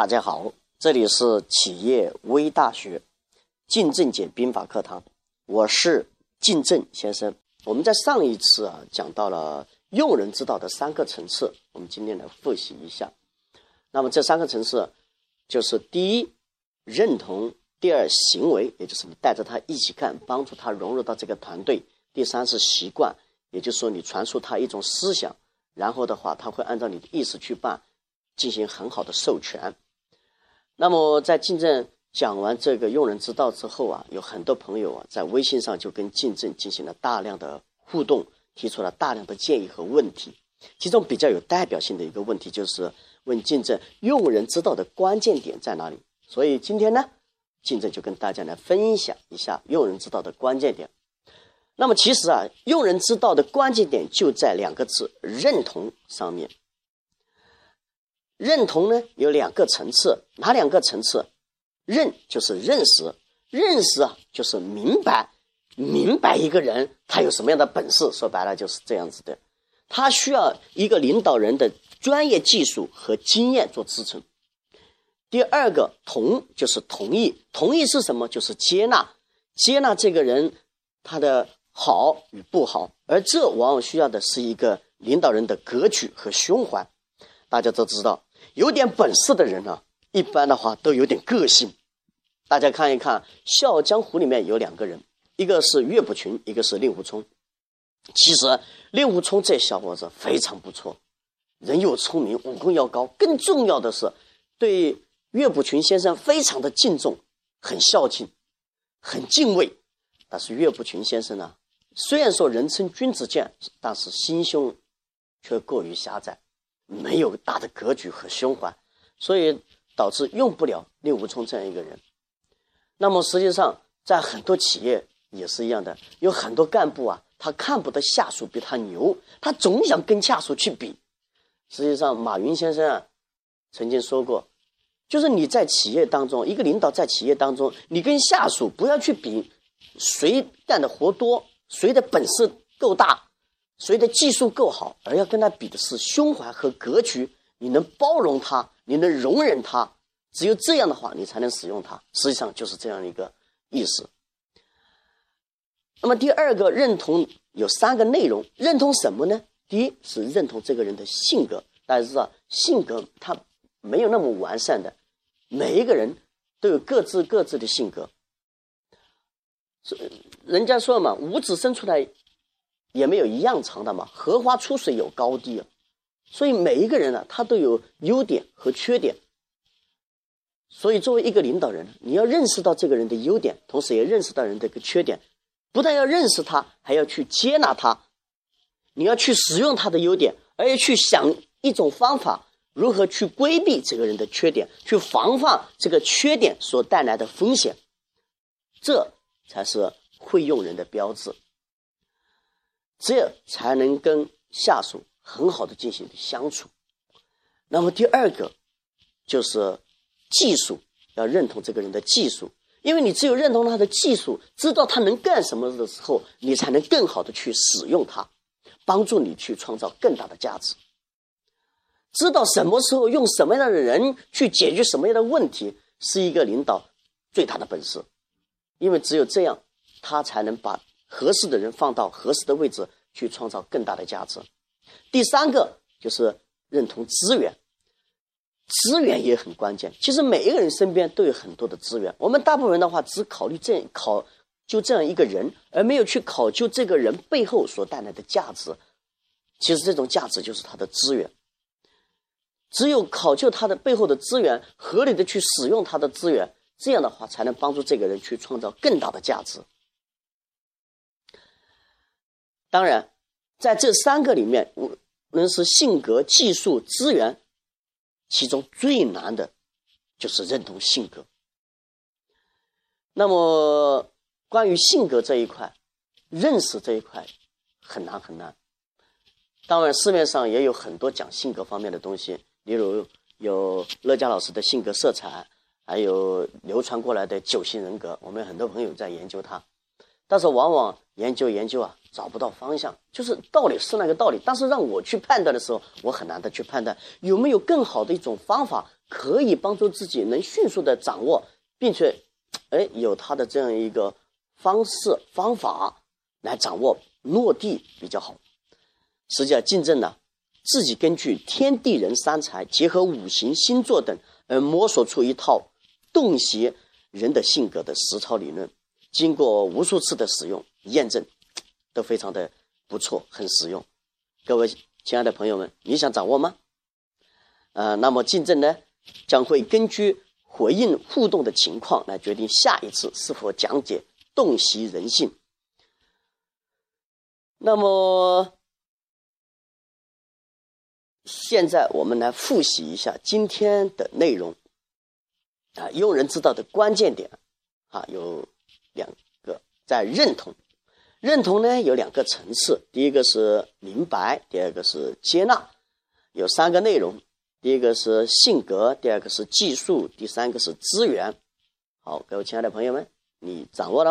大家好，这里是企业微大学靳正解兵法课堂，我是靳正先生。我们在上一次啊讲到了用人之道的三个层次，我们今天来复习一下。那么这三个层次就是第一，认同；第二，行为，也就是你带着他一起干，帮助他融入到这个团队；第三是习惯，也就是说你传输他一种思想。然后的话，他会按照你的意思去办，进行很好的授权。那么在竞争讲完这个用人之道之后啊，有很多朋友啊在微信上就跟竞争进行了大量的互动，提出了大量的建议和问题。其中比较有代表性的一个问题就是问竞争用人之道的关键点在哪里？所以今天呢，竞争就跟大家来分享一下用人之道的关键点。那么其实啊，用人之道的关键点就在两个字“认同”上面。认同呢有两个层次，哪两个层次？认就是认识，认识啊就是明白，明白一个人他有什么样的本事。说白了就是这样子的，他需要一个领导人的专业技术和经验做支撑。第二个同就是同意，同意是什么？就是接纳，接纳这个人他的。好与不好，而这往往需要的是一个领导人的格局和胸怀。大家都知道，有点本事的人呢，一般的话都有点个性。大家看一看《笑傲江湖》里面有两个人，一个是岳不群，一个是令狐冲。其实令狐冲这小伙子非常不错，人又聪明，武功又高，更重要的是对岳不群先生非常的敬重，很孝敬，很敬畏。但是岳不群先生呢？虽然说人称君子剑，但是心胸却过于狭窄，没有大的格局和胸怀，所以导致用不了令狐冲这样一个人。那么实际上，在很多企业也是一样的，有很多干部啊，他看不得下属比他牛，他总想跟下属去比。实际上，马云先生啊曾经说过，就是你在企业当中，一个领导在企业当中，你跟下属不要去比谁干的活多。谁的本事够大，谁的技术够好，而要跟他比的是胸怀和格局。你能包容他，你能容忍他，只有这样的话，你才能使用他。实际上就是这样一个意思。那么第二个认同有三个内容，认同什么呢？第一是认同这个人的性格。大家知道，性格他没有那么完善的，每一个人都有各自各自的性格。人家说嘛，五指伸出来也没有一样长的嘛。荷花出水有高低啊，所以每一个人呢，他都有优点和缺点。所以作为一个领导人，你要认识到这个人的优点，同时也认识到人的一个缺点。不但要认识他，还要去接纳他。你要去使用他的优点，而且去想一种方法，如何去规避这个人的缺点，去防范这个缺点所带来的风险。这。才是会用人的标志，这样才能跟下属很好的进行相处。那么第二个就是技术，要认同这个人的技术，因为你只有认同他的技术，知道他能干什么的时候，你才能更好的去使用他，帮助你去创造更大的价值。知道什么时候用什么样的人去解决什么样的问题，是一个领导最大的本事。因为只有这样，他才能把合适的人放到合适的位置，去创造更大的价值。第三个就是认同资源，资源也很关键。其实每一个人身边都有很多的资源，我们大部分人的话只考虑这考就这样一个人，而没有去考究这个人背后所带来的价值。其实这种价值就是他的资源。只有考究他的背后的资源，合理的去使用他的资源。这样的话，才能帮助这个人去创造更大的价值。当然，在这三个里面，无论是性格、技术、资源，其中最难的就是认同性格。那么，关于性格这一块，认识这一块很难很难。当然，市面上也有很多讲性格方面的东西，例如有乐嘉老师的性格色彩。还有流传过来的九型人格，我们很多朋友在研究它，但是往往研究研究啊，找不到方向。就是道理是那个道理，但是让我去判断的时候，我很难的去判断有没有更好的一种方法可以帮助自己能迅速的掌握，并且，哎，有他的这样一个方式方法来掌握落地比较好。实际上，竞争呢，自己根据天地人三才结合五行星座等，而摸索出一套洞悉人的性格的实操理论，经过无数次的使用验证，都非常的不错，很实用。各位亲爱的朋友们，你想掌握吗？呃，那么竞争呢，将会根据回应互动的情况来决定下一次是否讲解洞悉人性。那么。现在我们来复习一下今天的内容，啊，用人之道的关键点，啊，有两个，在认同，认同呢有两个层次，第一个是明白，第二个是接纳，有三个内容，第一个是性格，第二个是技术，第三个是资源。好，各位亲爱的朋友们，你掌握了。